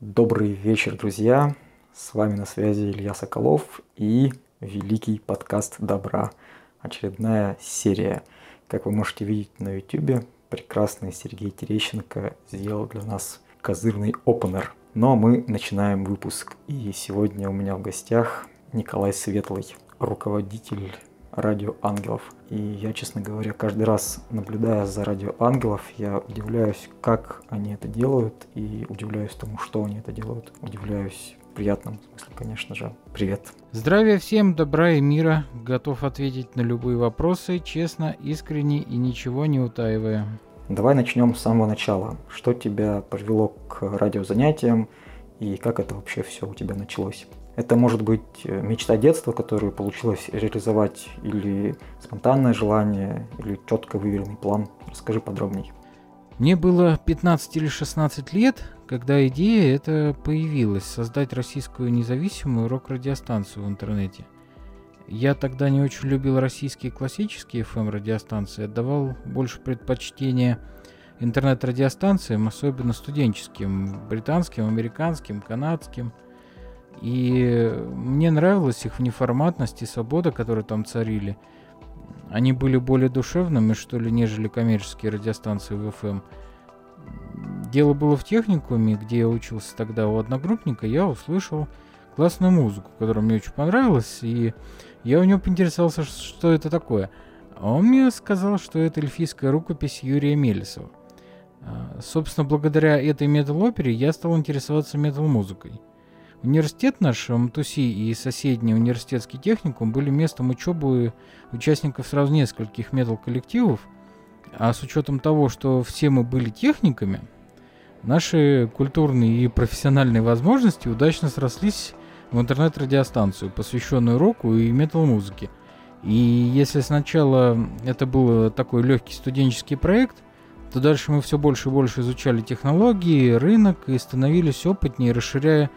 Добрый вечер, друзья! С вами на связи Илья Соколов и великий подкаст добра. Очередная серия. Как вы можете видеть на YouTube, прекрасный Сергей Терещенко сделал для нас козырный опенер. Но мы начинаем выпуск. И сегодня у меня в гостях Николай Светлый, руководитель радио ангелов. И я, честно говоря, каждый раз, наблюдая за радио ангелов, я удивляюсь, как они это делают, и удивляюсь тому, что они это делают. Удивляюсь приятном смысле, конечно же. Привет. Здравия всем, добра и мира. Готов ответить на любые вопросы, честно, искренне и ничего не утаивая. Давай начнем с самого начала. Что тебя привело к радиозанятиям и как это вообще все у тебя началось? Это может быть э, мечта детства, которую получилось реализовать, или спонтанное желание, или четко выверенный план. Расскажи подробнее. Мне было 15 или 16 лет, когда идея эта появилась, создать российскую независимую рок-радиостанцию в интернете. Я тогда не очень любил российские классические FM-радиостанции, отдавал больше предпочтения интернет-радиостанциям, особенно студенческим, британским, американским, канадским – и мне нравилась их внеформатность и свобода, которые там царили. Они были более душевными, что ли, нежели коммерческие радиостанции в FM. Дело было в техникуме, где я учился тогда у одногруппника, я услышал классную музыку, которая мне очень понравилась, и я у него поинтересовался, что это такое. А он мне сказал, что это эльфийская рукопись Юрия Мелесова. А, собственно, благодаря этой метал-опере я стал интересоваться метал-музыкой. Университет наш, МТУСИ и соседний университетский техникум были местом учебы участников сразу нескольких метал-коллективов, а с учетом того, что все мы были техниками, наши культурные и профессиональные возможности удачно срослись в интернет-радиостанцию, посвященную року и метал-музыке. И если сначала это был такой легкий студенческий проект, то дальше мы все больше и больше изучали технологии, рынок и становились опытнее, расширяя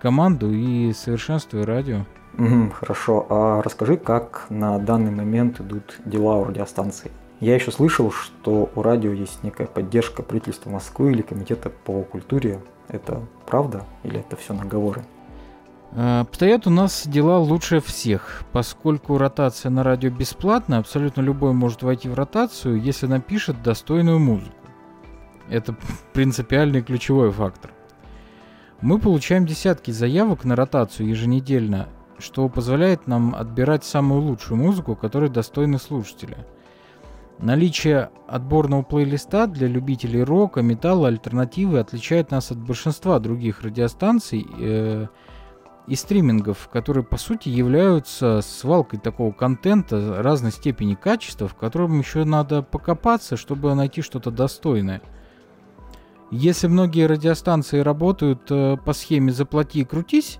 команду и совершенствуя радио. Угу, хорошо. А расскажи, как на данный момент идут дела у радиостанции? Я еще слышал, что у радио есть некая поддержка правительства Москвы или комитета по культуре. Это правда или это все наговоры? А, обстоят у нас дела лучше всех, поскольку ротация на радио бесплатная, абсолютно любой может войти в ротацию, если напишет достойную музыку. Это принципиальный ключевой фактор. Мы получаем десятки заявок на ротацию еженедельно, что позволяет нам отбирать самую лучшую музыку, которая достойна слушателя. Наличие отборного плейлиста для любителей рока, металла, альтернативы отличает нас от большинства других радиостанций э, и стримингов, которые по сути являются свалкой такого контента разной степени качества, в котором еще надо покопаться, чтобы найти что-то достойное – если многие радиостанции работают э, по схеме «заплати и крутись»,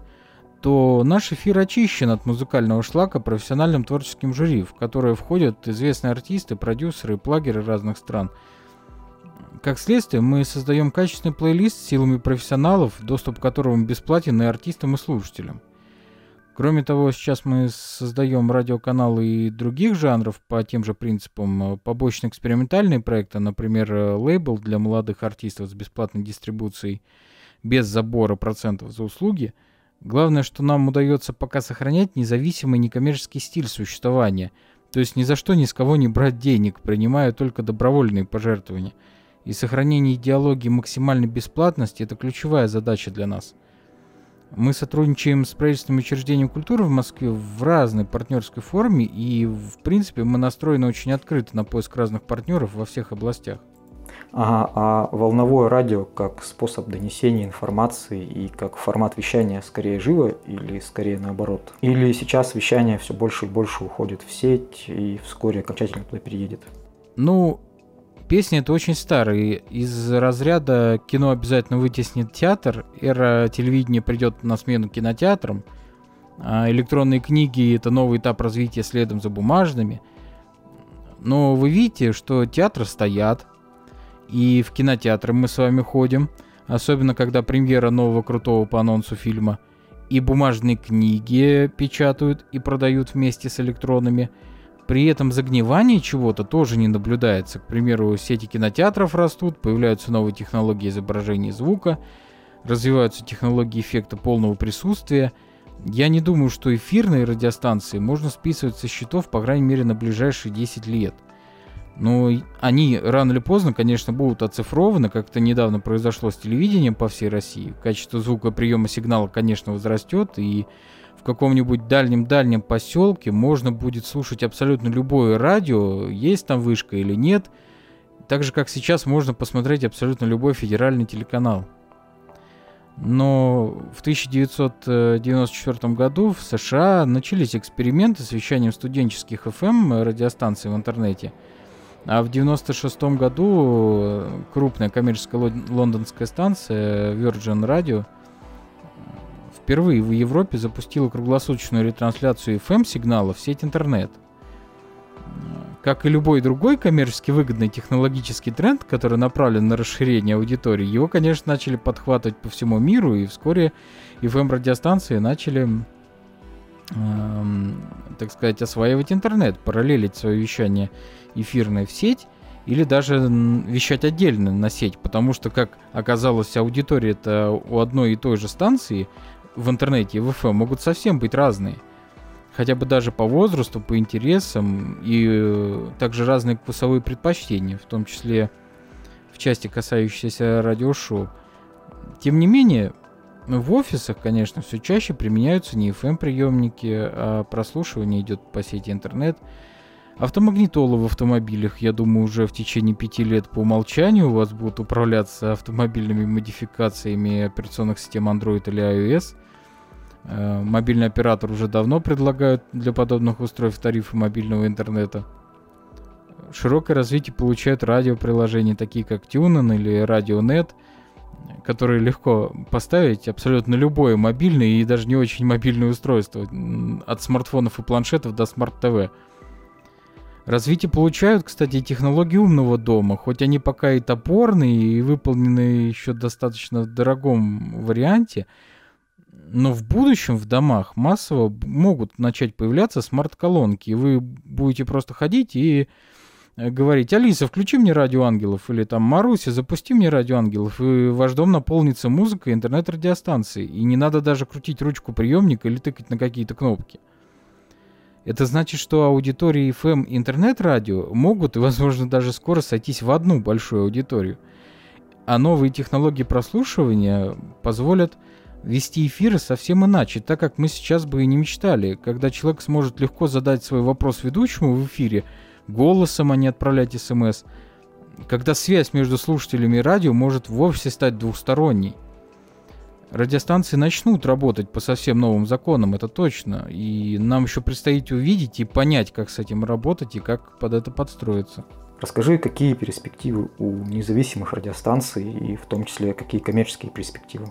то наш эфир очищен от музыкального шлака профессиональным творческим жюри, в которое входят известные артисты, продюсеры и плагеры разных стран. Как следствие, мы создаем качественный плейлист силами профессионалов, доступ к которому бесплатен и артистам, и слушателям. Кроме того, сейчас мы создаем радиоканалы и других жанров по тем же принципам. Побочно-экспериментальные проекты, например, лейбл для молодых артистов с бесплатной дистрибуцией без забора процентов за услуги. Главное, что нам удается пока сохранять независимый некоммерческий стиль существования. То есть ни за что ни с кого не брать денег, принимая только добровольные пожертвования. И сохранение идеологии максимальной бесплатности – это ключевая задача для нас – мы сотрудничаем с правительственным учреждением культуры в Москве в разной партнерской форме, и, в принципе, мы настроены очень открыто на поиск разных партнеров во всех областях. Ага, а волновое радио как способ донесения информации и как формат вещания скорее живо или скорее наоборот? Или сейчас вещание все больше и больше уходит в сеть и вскоре окончательно туда переедет? Ну, Песни это очень старые. Из разряда кино обязательно вытеснит театр, эра телевидения придет на смену кинотеатрам, а электронные книги это новый этап развития следом за бумажными. Но вы видите, что театры стоят, и в кинотеатры мы с вами ходим, особенно когда премьера нового крутого по анонсу фильма, и бумажные книги печатают и продают вместе с электронными – при этом загнивание чего-то тоже не наблюдается. К примеру, сети кинотеатров растут, появляются новые технологии изображения и звука. развиваются технологии эффекта полного присутствия. Я не думаю, что эфирные радиостанции можно списывать со счетов, по крайней мере, на ближайшие 10 лет. Но они рано или поздно, конечно, будут оцифрованы, как это недавно произошло с телевидением по всей России. Качество звука приема сигнала, конечно, возрастет, и в каком-нибудь дальнем-дальнем поселке можно будет слушать абсолютно любое радио, есть там вышка или нет. Так же, как сейчас можно посмотреть абсолютно любой федеральный телеканал. Но в 1994 году в США начались эксперименты с вещанием студенческих FM радиостанций в интернете. А в 1996 году крупная коммерческая лондонская станция Virgin Radio впервые в Европе запустила круглосуточную ретрансляцию FM-сигнала в сеть интернет – как и любой другой коммерчески выгодный технологический тренд, который направлен на расширение аудитории, его, конечно, начали подхватывать по всему миру, и вскоре FM-радиостанции начали, эм, так сказать, осваивать интернет, параллелить свое вещание эфирное в сеть, или даже вещать отдельно на сеть, потому что, как оказалось, аудитория это у одной и той же станции в интернете и в FM могут совсем быть разные – хотя бы даже по возрасту, по интересам и э, также разные вкусовые предпочтения, в том числе в части, касающейся радиошоу. Тем не менее, в офисах, конечно, все чаще применяются не FM-приемники, а прослушивание идет по сети интернет. Автомагнитолы в автомобилях, я думаю, уже в течение пяти лет по умолчанию у вас будут управляться автомобильными модификациями операционных систем Android или iOS – мобильный оператор уже давно предлагают для подобных устройств тарифы мобильного интернета. Широкое развитие получают радиоприложения, такие как TuneIn или RadioNet, которые легко поставить абсолютно любое мобильное и даже не очень мобильное устройство, от смартфонов и планшетов до smart TV. Развитие получают, кстати, технологии умного дома, хоть они пока и топорные, и выполнены еще достаточно в дорогом варианте – но в будущем в домах массово могут начать появляться смарт-колонки. И вы будете просто ходить и э, говорить, Алиса, включи мне радио ангелов, или там Маруся, запусти мне радио ангелов, и ваш дом наполнится музыкой интернет-радиостанцией, и не надо даже крутить ручку приемника или тыкать на какие-то кнопки. Это значит, что аудитории FM интернет-радио могут и, возможно, даже скоро сойтись в одну большую аудиторию. А новые технологии прослушивания позволят вести эфиры совсем иначе, так как мы сейчас бы и не мечтали, когда человек сможет легко задать свой вопрос ведущему в эфире, голосом, а не отправлять смс, когда связь между слушателями и радио может вовсе стать двухсторонней. Радиостанции начнут работать по совсем новым законам, это точно, и нам еще предстоит увидеть и понять, как с этим работать и как под это подстроиться. Расскажи, какие перспективы у независимых радиостанций и в том числе какие коммерческие перспективы?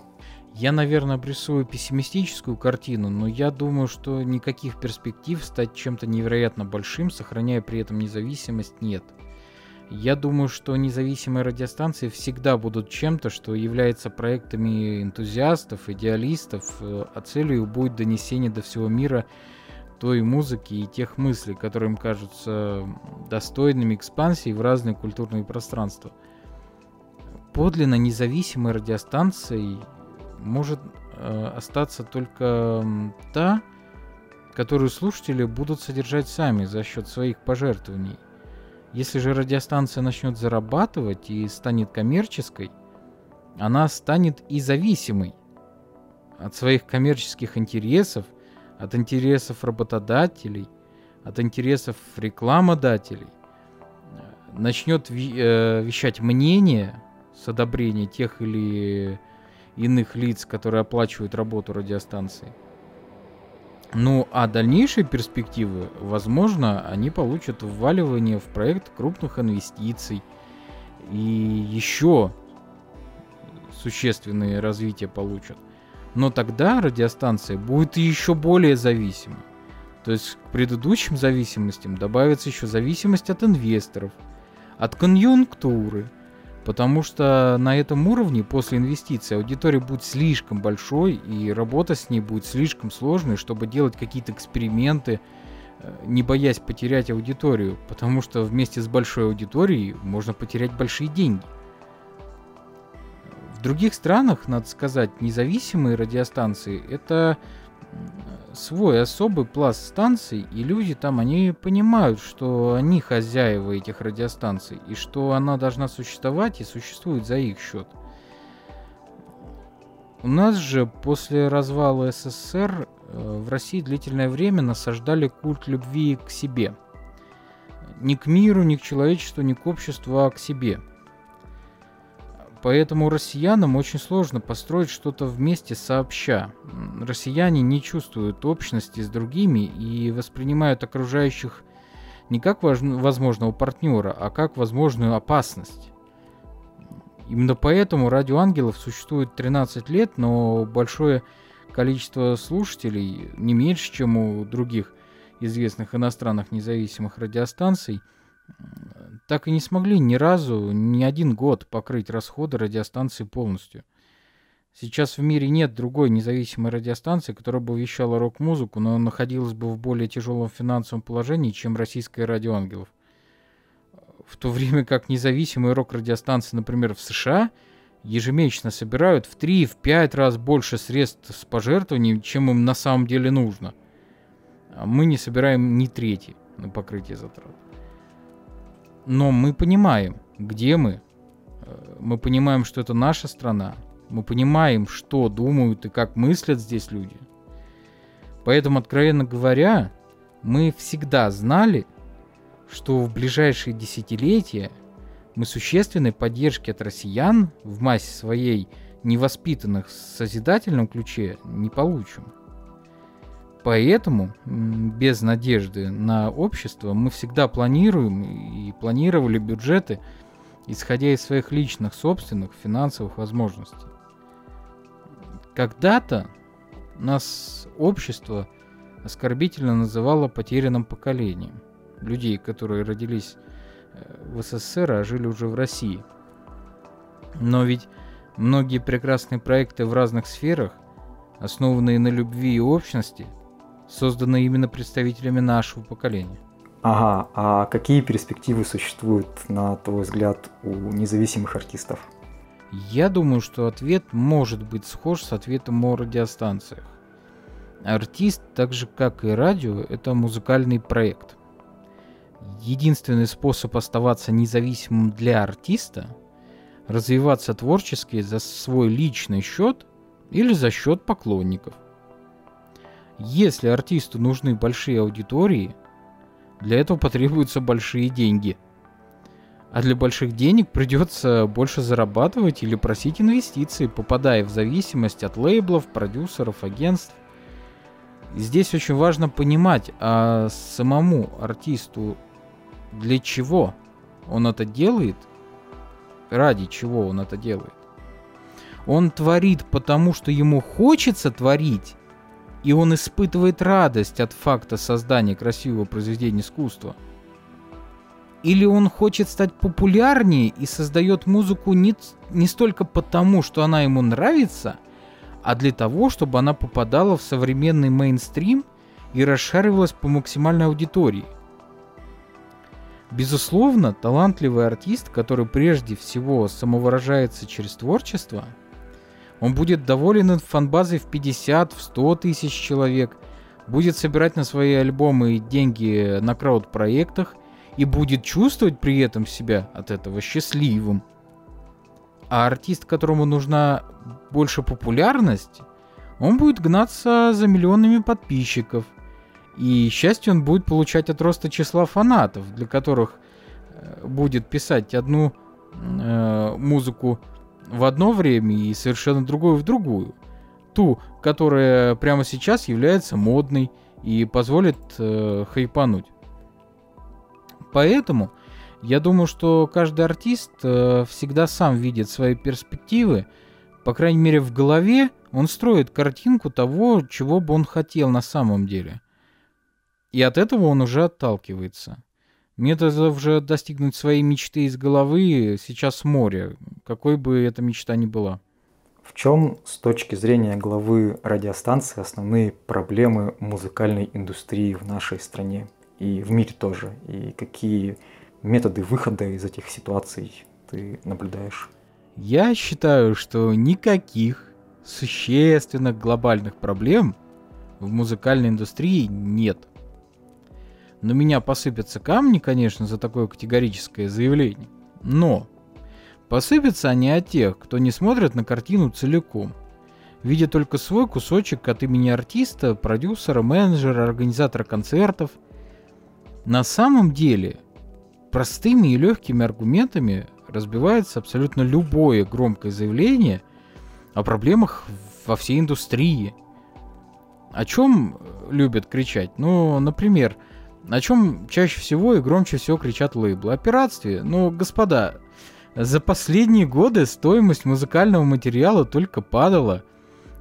Я, наверное, обрисую пессимистическую картину, но я думаю, что никаких перспектив стать чем-то невероятно большим, сохраняя при этом независимость, нет. Я думаю, что независимые радиостанции всегда будут чем-то, что является проектами энтузиастов, идеалистов, э, а целью будет донесение до всего мира той музыки и тех мыслей, которые им кажутся достойными экспансии в разные культурные пространства. Подлинно независимой радиостанцией может э, остаться только та, которую слушатели будут содержать сами за счет своих пожертвований. Если же радиостанция начнет зарабатывать и станет коммерческой, она станет и зависимой от своих коммерческих интересов, от интересов работодателей, от интересов рекламодателей, начнет э, вещать мнение с одобрения тех или иных лиц, которые оплачивают работу радиостанции. Ну, а дальнейшие перспективы, возможно, они получат вваливание в проект крупных инвестиций и еще существенные развития получат. Но тогда радиостанция будет еще более зависима. То есть к предыдущим зависимостям добавится еще зависимость от инвесторов, от конъюнктуры, Потому что на этом уровне после инвестиций аудитория будет слишком большой, и работа с ней будет слишком сложной, чтобы делать какие-то эксперименты, э, не боясь потерять аудиторию, потому что вместе с большой аудиторией можно потерять большие деньги. В других странах, надо сказать, независимые радиостанции — это свой особый пласт станций, и люди там, они понимают, что они хозяева этих радиостанций, и что она должна существовать и существует за их счет. У нас же после развала СССР э, в России длительное время насаждали культ любви к себе. Не к миру, не к человечеству, не к обществу, а к себе – Поэтому россиянам очень сложно построить что-то вместе сообща. Россияне не чувствуют общности с другими и воспринимают окружающих не как возможного партнера, а как возможную опасность. Именно поэтому Радио Ангелов существует 13 лет, но большое количество слушателей, не меньше, чем у других известных иностранных независимых радиостанций – так и не смогли ни разу, ни один год покрыть расходы радиостанции полностью. Сейчас в мире нет другой независимой радиостанции, которая бы вещала рок-музыку, но находилась бы в более тяжелом финансовом положении, чем российская радио Ангелов. В то время как независимые рок-радиостанции, например, в США, ежемесячно собирают в 3-5 раз больше средств с пожертвований, чем им на самом деле нужно. А мы не собираем ни трети на покрытие затрат. Но мы понимаем, где мы. Э, мы понимаем, что это наша страна. Мы понимаем, что думают и как мыслят здесь люди. Поэтому, откровенно говоря, мы всегда знали, что в ближайшие десятилетия мы существенной поддержки от россиян в массе своей невоспитанных в созидательном ключе не получим. Поэтому без надежды на общество мы всегда планируем и планировали бюджеты, исходя из своих личных собственных финансовых возможностей. Когда-то нас общество оскорбительно называло потерянным поколением. Людей, которые родились э, в СССР, а жили уже в России. Но ведь многие прекрасные проекты в разных сферах, основанные на любви и общности – созданы именно представителями нашего поколения. Ага, а какие перспективы существуют, на твой взгляд, у независимых артистов? Я думаю, что ответ может быть схож с ответом о радиостанциях. Артист, так же как и радио, это музыкальный проект. Единственный способ оставаться независимым для артиста – развиваться творчески за свой личный счет или за счет поклонников – если артисту нужны большие аудитории, для этого потребуются большие деньги. А для больших денег придется больше зарабатывать или просить инвестиции, попадая в зависимость от лейблов, продюсеров, агентств. Здесь очень важно понимать, а самому артисту для чего он это делает, ради чего он это делает. Он творит потому, что ему хочется творить, и он испытывает радость от факта создания красивого произведения искусства. Или он хочет стать популярнее и создает музыку не, не столько потому, что она ему нравится, а для того, чтобы она попадала в современный мейнстрим и расшаривалась по максимальной аудитории. Безусловно, талантливый артист, который прежде всего самовыражается через творчество – он будет доволен фанбазой в 50, в 100 тысяч человек, будет собирать на свои альбомы деньги на крауд-проектах и будет чувствовать при этом себя от этого счастливым. А артист, которому нужна больше популярность, он будет гнаться за миллионами подписчиков. И счастье он будет получать от роста числа фанатов, для которых э, будет писать одну э, музыку в одно время и совершенно другую в другую. Ту, которая прямо сейчас является модной и позволит э, хайпануть. Поэтому я думаю, что каждый артист э, всегда сам видит свои перспективы, по крайней мере в голове он строит картинку того, чего бы он хотел на самом деле. И от этого он уже отталкивается. Методов же достигнуть своей мечты из головы сейчас море, какой бы эта мечта ни была. В чем с точки зрения главы радиостанции основные проблемы музыкальной индустрии в нашей стране и в мире тоже? И какие методы выхода из этих ситуаций ты наблюдаешь? Я считаю, что никаких существенных глобальных проблем в музыкальной индустрии нет. На меня посыпятся камни, конечно, за такое категорическое заявление. Но посыпятся они от тех, кто не смотрит на картину целиком, видя только свой кусочек от имени артиста, продюсера, менеджера, организатора концертов. На самом деле, простыми и легкими аргументами разбивается абсолютно любое громкое заявление о проблемах во всей индустрии. О чем любят кричать? Ну, например, о чем чаще всего и громче всего кричат лейблы? О пиратстве. Ну, господа, за последние годы стоимость музыкального материала только падала.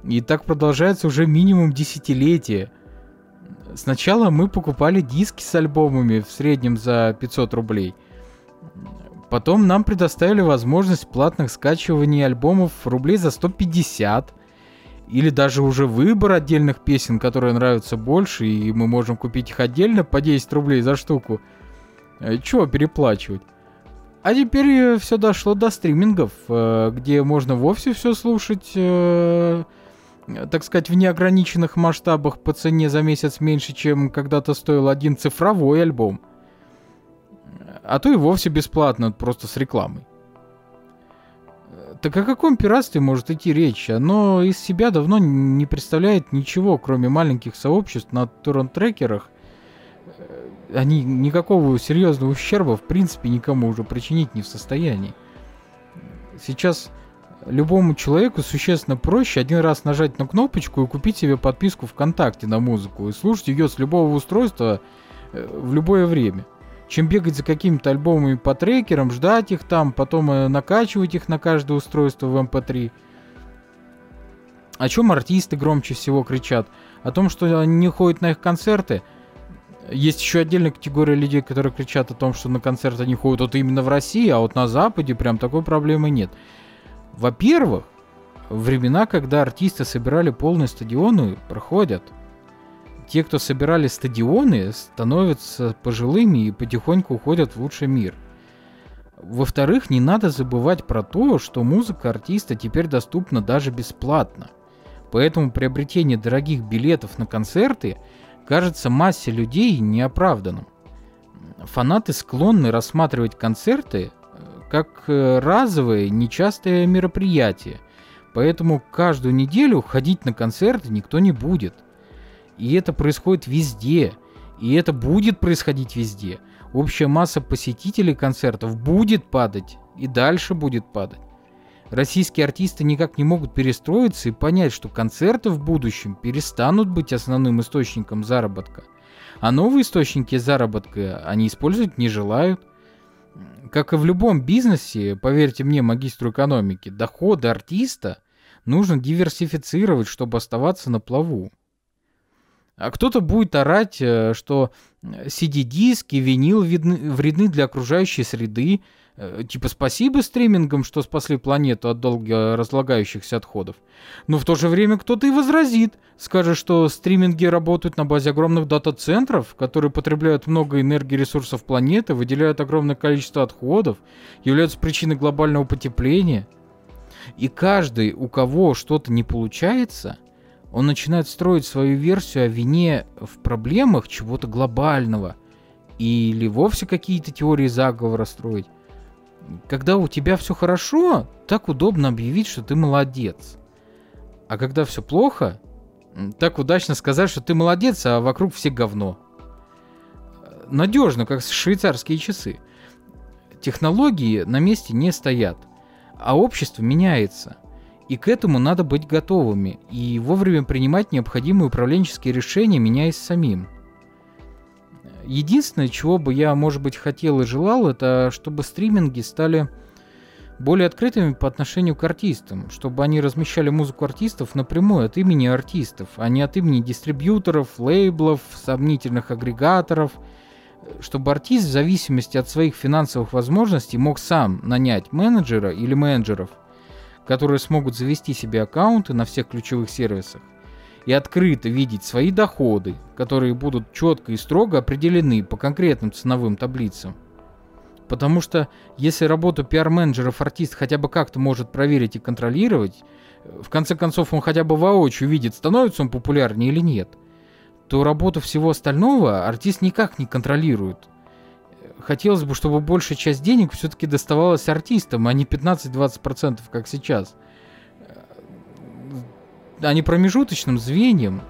И так продолжается уже минимум десятилетие. Сначала мы покупали диски с альбомами в среднем за 500 рублей. Потом нам предоставили возможность платных скачиваний альбомов рублей за 150. Или даже уже выбор отдельных песен, которые нравятся больше, и мы можем купить их отдельно по 10 рублей за штуку. Э, чего переплачивать? А теперь э, все дошло до стримингов, э, где можно вовсе все слушать, так сказать, в неограниченных масштабах по цене за месяц меньше, чем когда-то стоил один цифровой альбом. А то и вовсе бесплатно, просто с рекламой. Так о каком пиратстве может идти речь? Оно из себя давно не представляет ничего, кроме маленьких сообществ на торрент-трекерах. Э, они никакого серьезного ущерба, в принципе, никому уже причинить не в состоянии. Сейчас любому человеку существенно проще один раз нажать на кнопочку и купить себе подписку ВКонтакте на музыку и слушать ее с любого устройства э, в любое время чем бегать за какими-то альбомами по трекерам, ждать их там, потом э, накачивать их на каждое устройство в MP3. Эм О чем артисты громче всего кричат? О том, что они не ходят на их концерты. Есть еще отдельная категория людей, которые кричат о том, что на концерты они ходят вот именно в России, а вот на Западе прям такой проблемы нет. Во-первых, времена, когда артисты собирали полные стадионы, проходят – те, кто собирали стадионы, становятся пожилыми и потихоньку уходят в лучший мир. Во-вторых, не надо забывать про то, что музыка артиста теперь доступна даже бесплатно. Поэтому приобретение дорогих билетов на концерты кажется массе людей неоправданным. Фанаты склонны рассматривать концерты э, как э, разовое, нечастое мероприятие. Поэтому каждую неделю ходить на концерты никто не будет – и это происходит везде. И это будет происходить везде. Общая масса посетителей концертов будет падать. И дальше будет падать. Российские артисты никак не могут перестроиться и понять, что концерты в будущем перестанут быть основным источником заработка. А новые источники заработка они использовать не желают. Как и в любом бизнесе, поверьте мне, магистру экономики, доходы артиста нужно диверсифицировать, чтобы оставаться на плаву. А кто-то будет орать, э, что CD-диски, винил видны, вредны для окружающей среды. Э, типа спасибо стримингам, что спасли планету от долго разлагающихся отходов. Но в то же время кто-то и возразит. Скажет, что стриминги работают на базе огромных дата-центров, которые потребляют много энергии ресурсов планеты, выделяют огромное количество отходов, являются причиной глобального потепления. И каждый, у кого что-то не получается – он начинает строить свою версию о вине в проблемах чего-то глобального или вовсе какие-то теории заговора строить. Когда у тебя все хорошо, так удобно объявить, что ты молодец. А когда все плохо, так удачно сказать, что ты молодец, а вокруг все говно. Надежно, как швейцарские часы. Технологии на месте не стоят, а общество меняется – и к этому надо быть готовыми и вовремя принимать необходимые управленческие решения, меняясь самим. Единственное, чего бы я, может быть, хотел и желал, это чтобы стриминги стали более открытыми по отношению к артистам, чтобы они размещали музыку артистов напрямую от имени артистов, а не от имени дистрибьюторов, лейблов, сомнительных агрегаторов, чтобы артист в зависимости от своих финансовых возможностей мог сам нанять менеджера или менеджеров – которые смогут завести себе аккаунты на всех ключевых сервисах и открыто видеть свои доходы, которые будут четко и строго определены по конкретным ценовым таблицам. Потому что если работу пиар-менеджеров артист хотя бы как-то может проверить и контролировать, в конце концов он хотя бы воочию видит, становится он популярнее или нет, то работу всего остального артист никак не контролирует. Хотелось бы, чтобы большая часть денег все-таки доставалась артистам, а не 15-20%, как сейчас. А не промежуточным звеньям,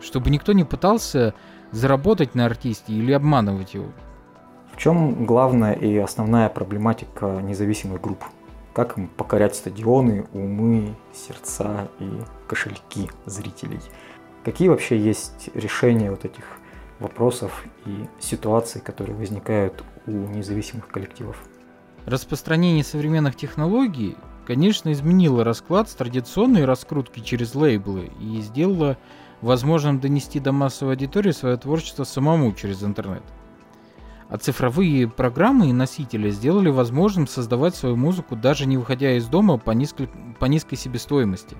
чтобы никто не пытался заработать на артисте или обманывать его. В чем главная и основная проблематика независимых групп? Как им покорять стадионы, умы, сердца и кошельки зрителей? Какие вообще есть решения вот этих вопросов и ситуаций, которые возникают у независимых коллективов? Распространение современных технологий, конечно, изменило расклад с традиционной раскрутки через лейблы и сделало возможным донести до массовой аудитории свое творчество самому через интернет. А цифровые программы и носители сделали возможным создавать свою музыку даже не выходя из дома по низкой, по низкой себестоимости.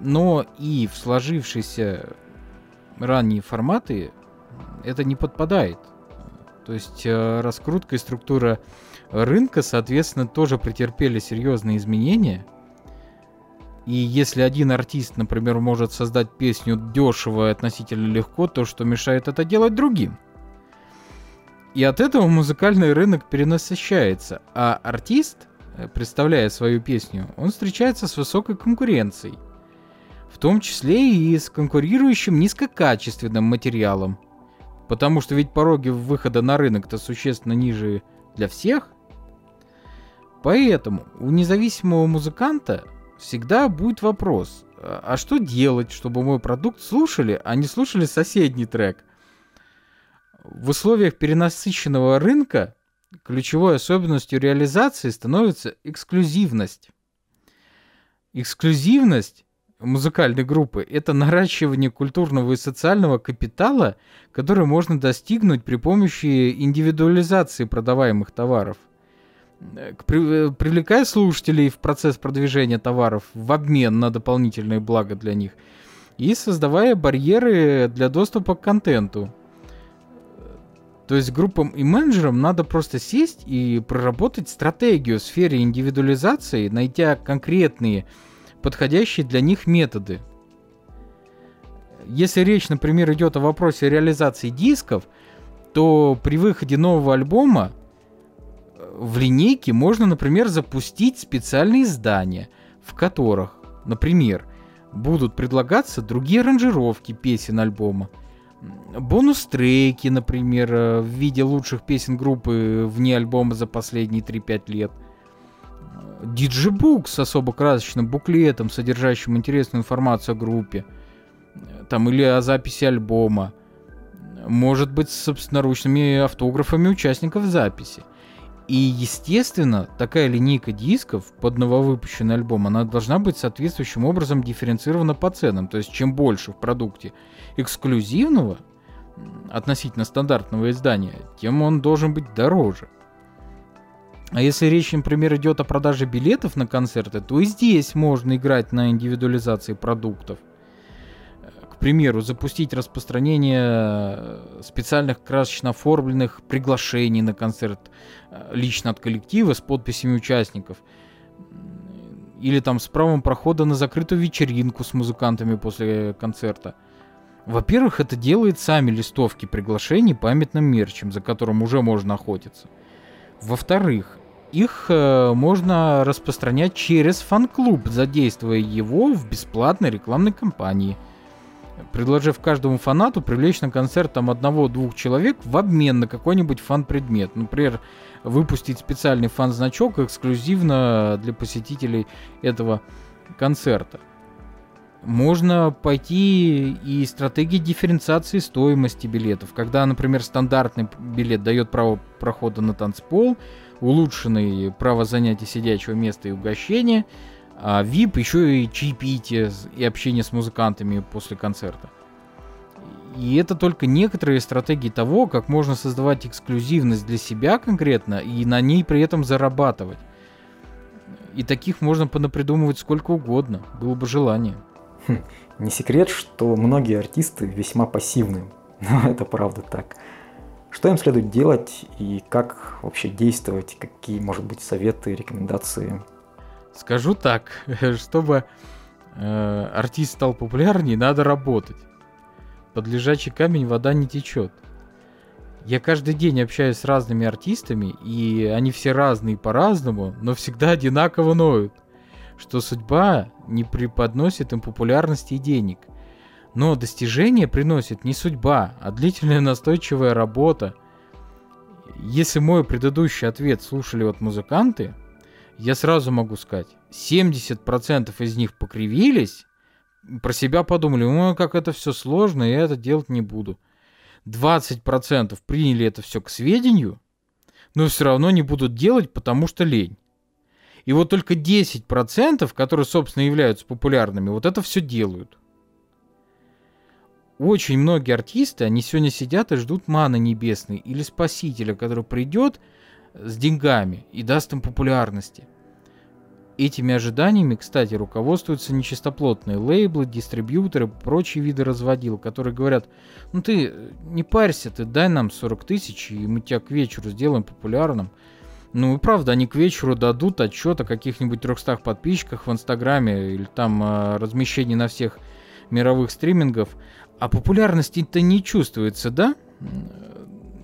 Но и в сложившиеся ранние форматы это не подпадает. То есть э, раскрутка и структура рынка, соответственно, тоже претерпели серьезные изменения. И если один артист, например, может создать песню дешево и относительно легко, то что мешает это делать другим – и от этого музыкальный рынок перенасыщается, а артист, э, представляя свою песню, он встречается с высокой конкуренцией. В том числе и с конкурирующим низкокачественным материалом. Потому что ведь пороги выхода на рынок-то существенно ниже для всех. Поэтому у независимого музыканта всегда будет вопрос, а, а что делать, чтобы мой продукт слушали, а не слушали соседний трек? В условиях перенасыщенного рынка ключевой особенностью реализации становится эксклюзивность. Эксклюзивность музыкальной группы – это наращивание культурного и социального капитала, который можно достигнуть при помощи индивидуализации продаваемых товаров. Привлекая слушателей в процесс продвижения товаров в обмен на дополнительные блага для них и создавая барьеры для доступа к контенту – то есть группам и менеджерам надо просто сесть и проработать стратегию в сфере индивидуализации, найдя конкретные, подходящие для них методы. Если речь, например, идет о вопросе реализации дисков, то при выходе нового альбома э, в линейке можно, например, запустить специальные издания, в которых, например, будут предлагаться другие аранжировки песен альбома – бонус-треки, например, э, в виде лучших песен группы вне альбома за последние 3-5 лет. Диджибук с особо красочным буклетом, содержащим интересную информацию о группе. Там или о записи альбома. Может быть, с собственноручными автографами участников записи. И, естественно, такая линейка дисков под нововыпущенный альбом, она должна быть соответствующим образом дифференцирована по ценам. То есть, чем больше в продукте эксклюзивного относительно стандартного издания, тем он должен быть дороже. А если речь, например, идет о продаже билетов на концерты, то и здесь можно играть на индивидуализации продуктов примеру, запустить распространение э, специальных красочно оформленных приглашений на концерт э, лично от коллектива с подписями участников. Или там с правом прохода на закрытую вечеринку с музыкантами после концерта. Во-первых, это делает сами листовки приглашений памятным мерчем, за которым уже можно охотиться. Во-вторых, их э, можно распространять через фан-клуб, задействуя его в бесплатной рекламной кампании – предложив каждому фанату привлечь на концерт там одного-двух человек в обмен на какой-нибудь фан-предмет. Например, выпустить специальный фан-значок эксклюзивно для посетителей этого концерта. Можно пойти и стратегии дифференциации стоимости билетов. Когда, например, стандартный билет дает право прохода на танцпол, улучшенный право занятия сидячего места и угощения – а VIP еще и чаепитие и общение с музыкантами после концерта. И это только некоторые стратегии того, как можно создавать эксклюзивность для себя конкретно и на ней при этом зарабатывать. И таких можно понапридумывать сколько угодно, было бы желание. Хм, не секрет, что многие артисты весьма пассивны, но это правда так. Что им следует делать и как вообще действовать, какие, может быть, советы, рекомендации? Скажу так, чтобы э, артист стал популярнее, надо работать. Под лежачий камень вода не течет. Я каждый день общаюсь с разными артистами, и они все разные по-разному, но всегда одинаково ноют, что судьба не преподносит им популярности и денег. Но достижение приносит не судьба, а длительная настойчивая работа. Если мой предыдущий ответ слушали вот музыканты, я сразу могу сказать, 70% из них покривились, про себя подумали, ой, как это все сложно, я это делать не буду. 20% приняли это все к сведению, но все равно не будут делать, потому что лень. И вот только 10%, которые, собственно, являются популярными, вот это все делают. Очень многие артисты, они сегодня сидят и ждут маны небесной или спасителя, который придет с деньгами и даст им популярности. Этими ожиданиями, кстати, руководствуются нечистоплотные лейблы, дистрибьюторы, прочие виды разводил, которые говорят, ну ты не парься, ты дай нам 40 тысяч, и мы тебя к вечеру сделаем популярным. Ну и правда, они к вечеру дадут отчет о каких-нибудь 300 подписчиках в Инстаграме или там э, размещении на всех мировых стримингов, а популярности-то не чувствуется, да?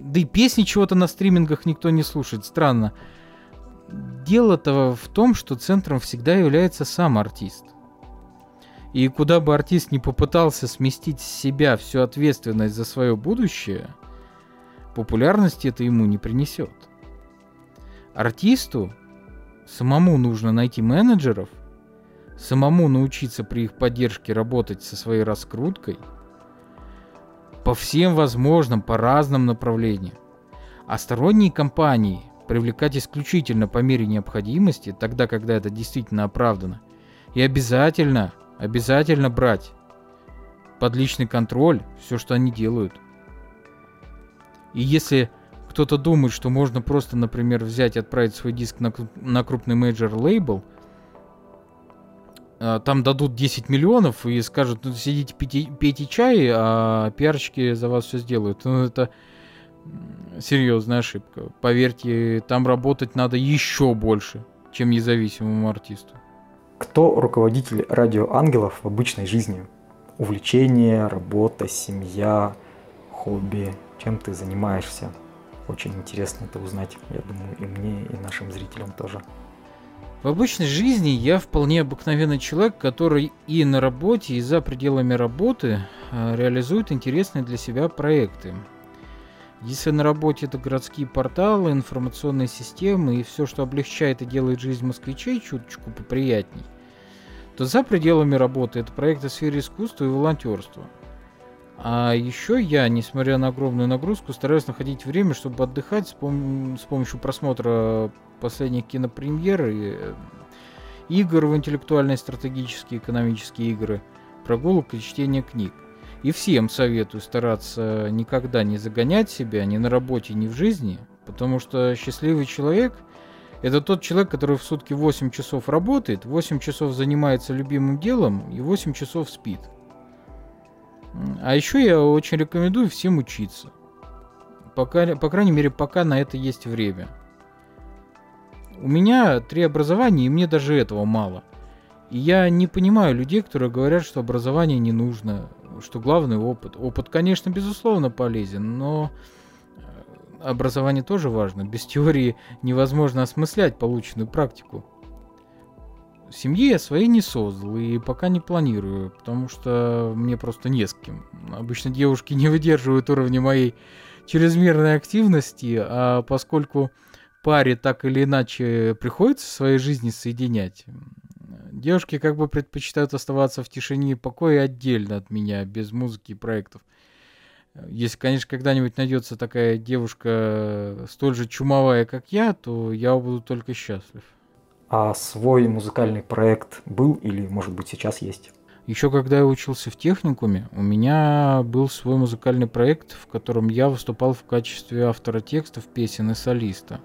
Да и песни чего-то на стримингах никто не слушает, странно. Дело-то в том, что центром всегда является сам артист. И куда бы артист не попытался сместить с себя всю ответственность за свое будущее, популярности это ему не принесет. Артисту самому нужно найти менеджеров, самому научиться при их поддержке работать со своей раскруткой по всем возможным, по разным направлениям. А сторонние компании привлекать исключительно по мере необходимости, тогда, когда это действительно оправдано. И обязательно, обязательно брать под личный контроль все, что они делают. И если кто-то думает, что можно просто, например, взять и отправить свой диск на, на крупный major label, там дадут 10 миллионов и скажут, ну сидите пейте, пейте чай, а пиарщики за вас все сделают. Ну это серьезная ошибка. Поверьте, там работать надо еще больше, чем независимому артисту. Кто руководитель радиоангелов в обычной жизни? Увлечение, работа, семья, хобби, чем ты занимаешься? Очень интересно это узнать, я думаю, и мне, и нашим зрителям тоже. В обычной жизни я вполне обыкновенный человек, который и на работе, и за пределами работы э, реализует интересные для себя проекты. Если на работе это городские порталы, информационные системы и все, что облегчает и делает жизнь москвичей чуточку поприятней, то за пределами работы это проекты в сфере искусства и волонтерства – а еще я, несмотря на огромную нагрузку, стараюсь находить время, чтобы отдыхать с, пом- с помощью просмотра последних кинопремьер и э, игр в интеллектуальные, стратегические, экономические игры, прогулок и чтения книг. И всем советую стараться никогда не загонять себя ни на работе, ни в жизни, потому что счастливый человек – это тот человек, который в сутки 8 часов работает, 8 часов занимается любимым делом и 8 часов спит – а еще я очень рекомендую всем учиться. Пока, по крайней мере, пока на это есть время. У меня три образования, и мне даже этого мало. И я не понимаю людей, которые говорят, что образование не нужно, что главный опыт. Опыт, конечно, безусловно полезен, но э, образование тоже важно. Без теории невозможно осмыслять полученную практику семьи я своей не создал и пока не планирую, потому что мне просто не с кем. Обычно девушки не выдерживают уровня моей чрезмерной активности, а поскольку паре так или иначе приходится в своей жизни соединять, девушки как бы предпочитают оставаться в тишине и покое отдельно от меня, без музыки и проектов. Если, конечно, когда-нибудь найдется такая девушка столь же чумовая, как я, то я буду только счастлив. А свой музыкальный проект был или, может быть, сейчас есть? Еще когда я учился в техникуме, у меня был свой музыкальный проект, в котором я выступал в качестве автора текстов, песен и солиста.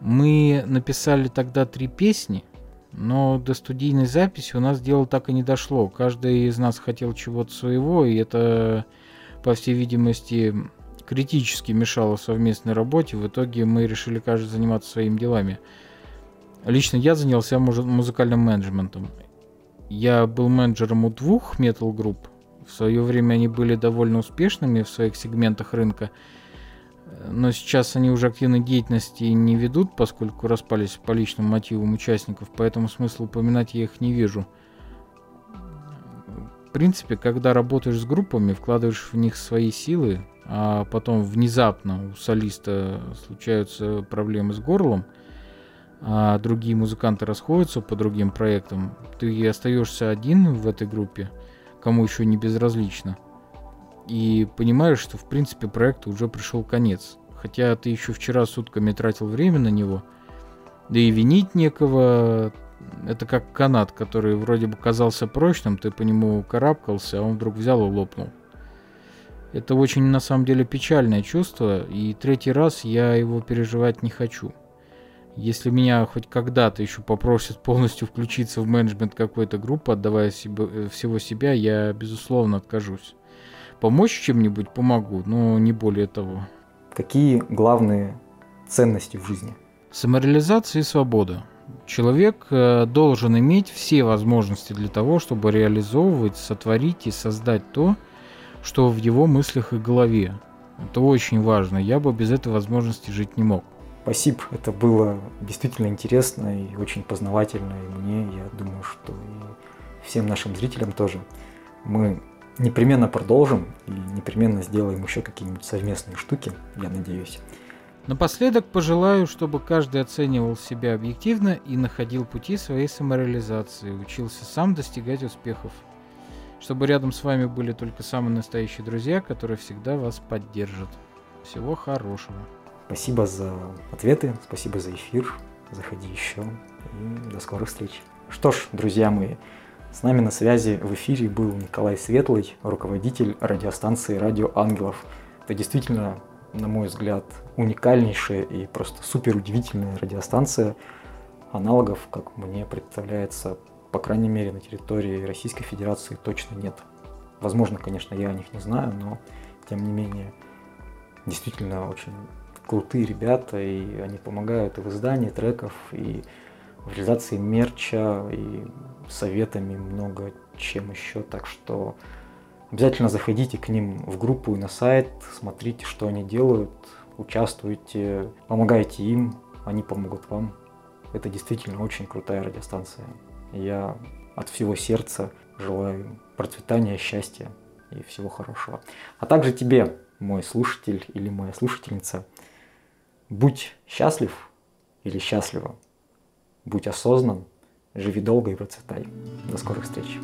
Мы написали тогда три песни, но до студийной записи у нас дело так и не дошло. Каждый из нас хотел чего-то своего, и это, по всей видимости, критически мешало совместной работе. В итоге мы решили каждый заниматься своими делами. Лично я занялся музыкальным менеджментом. Я был менеджером у двух метал групп. В свое время они были довольно успешными в своих сегментах рынка. Но сейчас они уже активной деятельности не ведут, поскольку распались по личным мотивам участников, поэтому смысла упоминать я их не вижу. В принципе, когда работаешь с группами, вкладываешь в них свои силы, а потом внезапно у солиста случаются проблемы с горлом – а другие музыканты расходятся по другим проектам, ты остаешься один в этой группе, кому еще не безразлично. И понимаешь, что в принципе проекту уже пришел конец. Хотя ты еще вчера сутками тратил время на него. Да и винить некого. Это как канат, который вроде бы казался прочным, ты по нему карабкался, а он вдруг взял и лопнул. Это очень на самом деле печальное чувство, и третий раз я его переживать не хочу. Если меня хоть когда-то еще попросят полностью включиться в менеджмент какой-то группы, отдавая себе, э, всего себя, я, безусловно, откажусь. Помочь чем-нибудь помогу, но не более того. Какие главные ценности в жизни? Самореализация и свобода. Человек э, должен иметь все возможности для того, чтобы реализовывать, сотворить и создать то, что в его мыслях и голове. Это очень важно. Я бы без этой возможности жить не мог. Спасибо, это было действительно интересно и очень познавательно, и мне, я думаю, что и всем нашим зрителям тоже. Мы непременно продолжим и непременно сделаем еще какие-нибудь совместные штуки, я надеюсь. Напоследок пожелаю, чтобы каждый оценивал себя объективно и находил пути своей самореализации, учился сам достигать успехов. Чтобы рядом с вами были только самые настоящие друзья, которые всегда вас поддержат. Всего хорошего. Спасибо за ответы, спасибо за эфир. Заходи еще и до скорых встреч. Что ж, друзья мои, с нами на связи в эфире был Николай Светлый, руководитель радиостанции «Радио Ангелов». Это действительно, на мой взгляд, уникальнейшая и просто супер удивительная радиостанция. Аналогов, как мне представляется, по крайней мере, на территории Российской Федерации точно нет. Возможно, конечно, я о них не знаю, но тем не менее, действительно очень крутые ребята, и они помогают и в издании треков, и в реализации мерча, и советами много чем еще. Так что обязательно заходите к ним в группу и на сайт, смотрите, что они делают, участвуйте, помогайте им, они помогут вам. Это действительно очень крутая радиостанция. Я от всего сердца желаю процветания, счастья и всего хорошего. А также тебе, мой слушатель или моя слушательница, Будь счастлив или счастлива. Будь осознан, живи долго и процветай. До скорых встреч.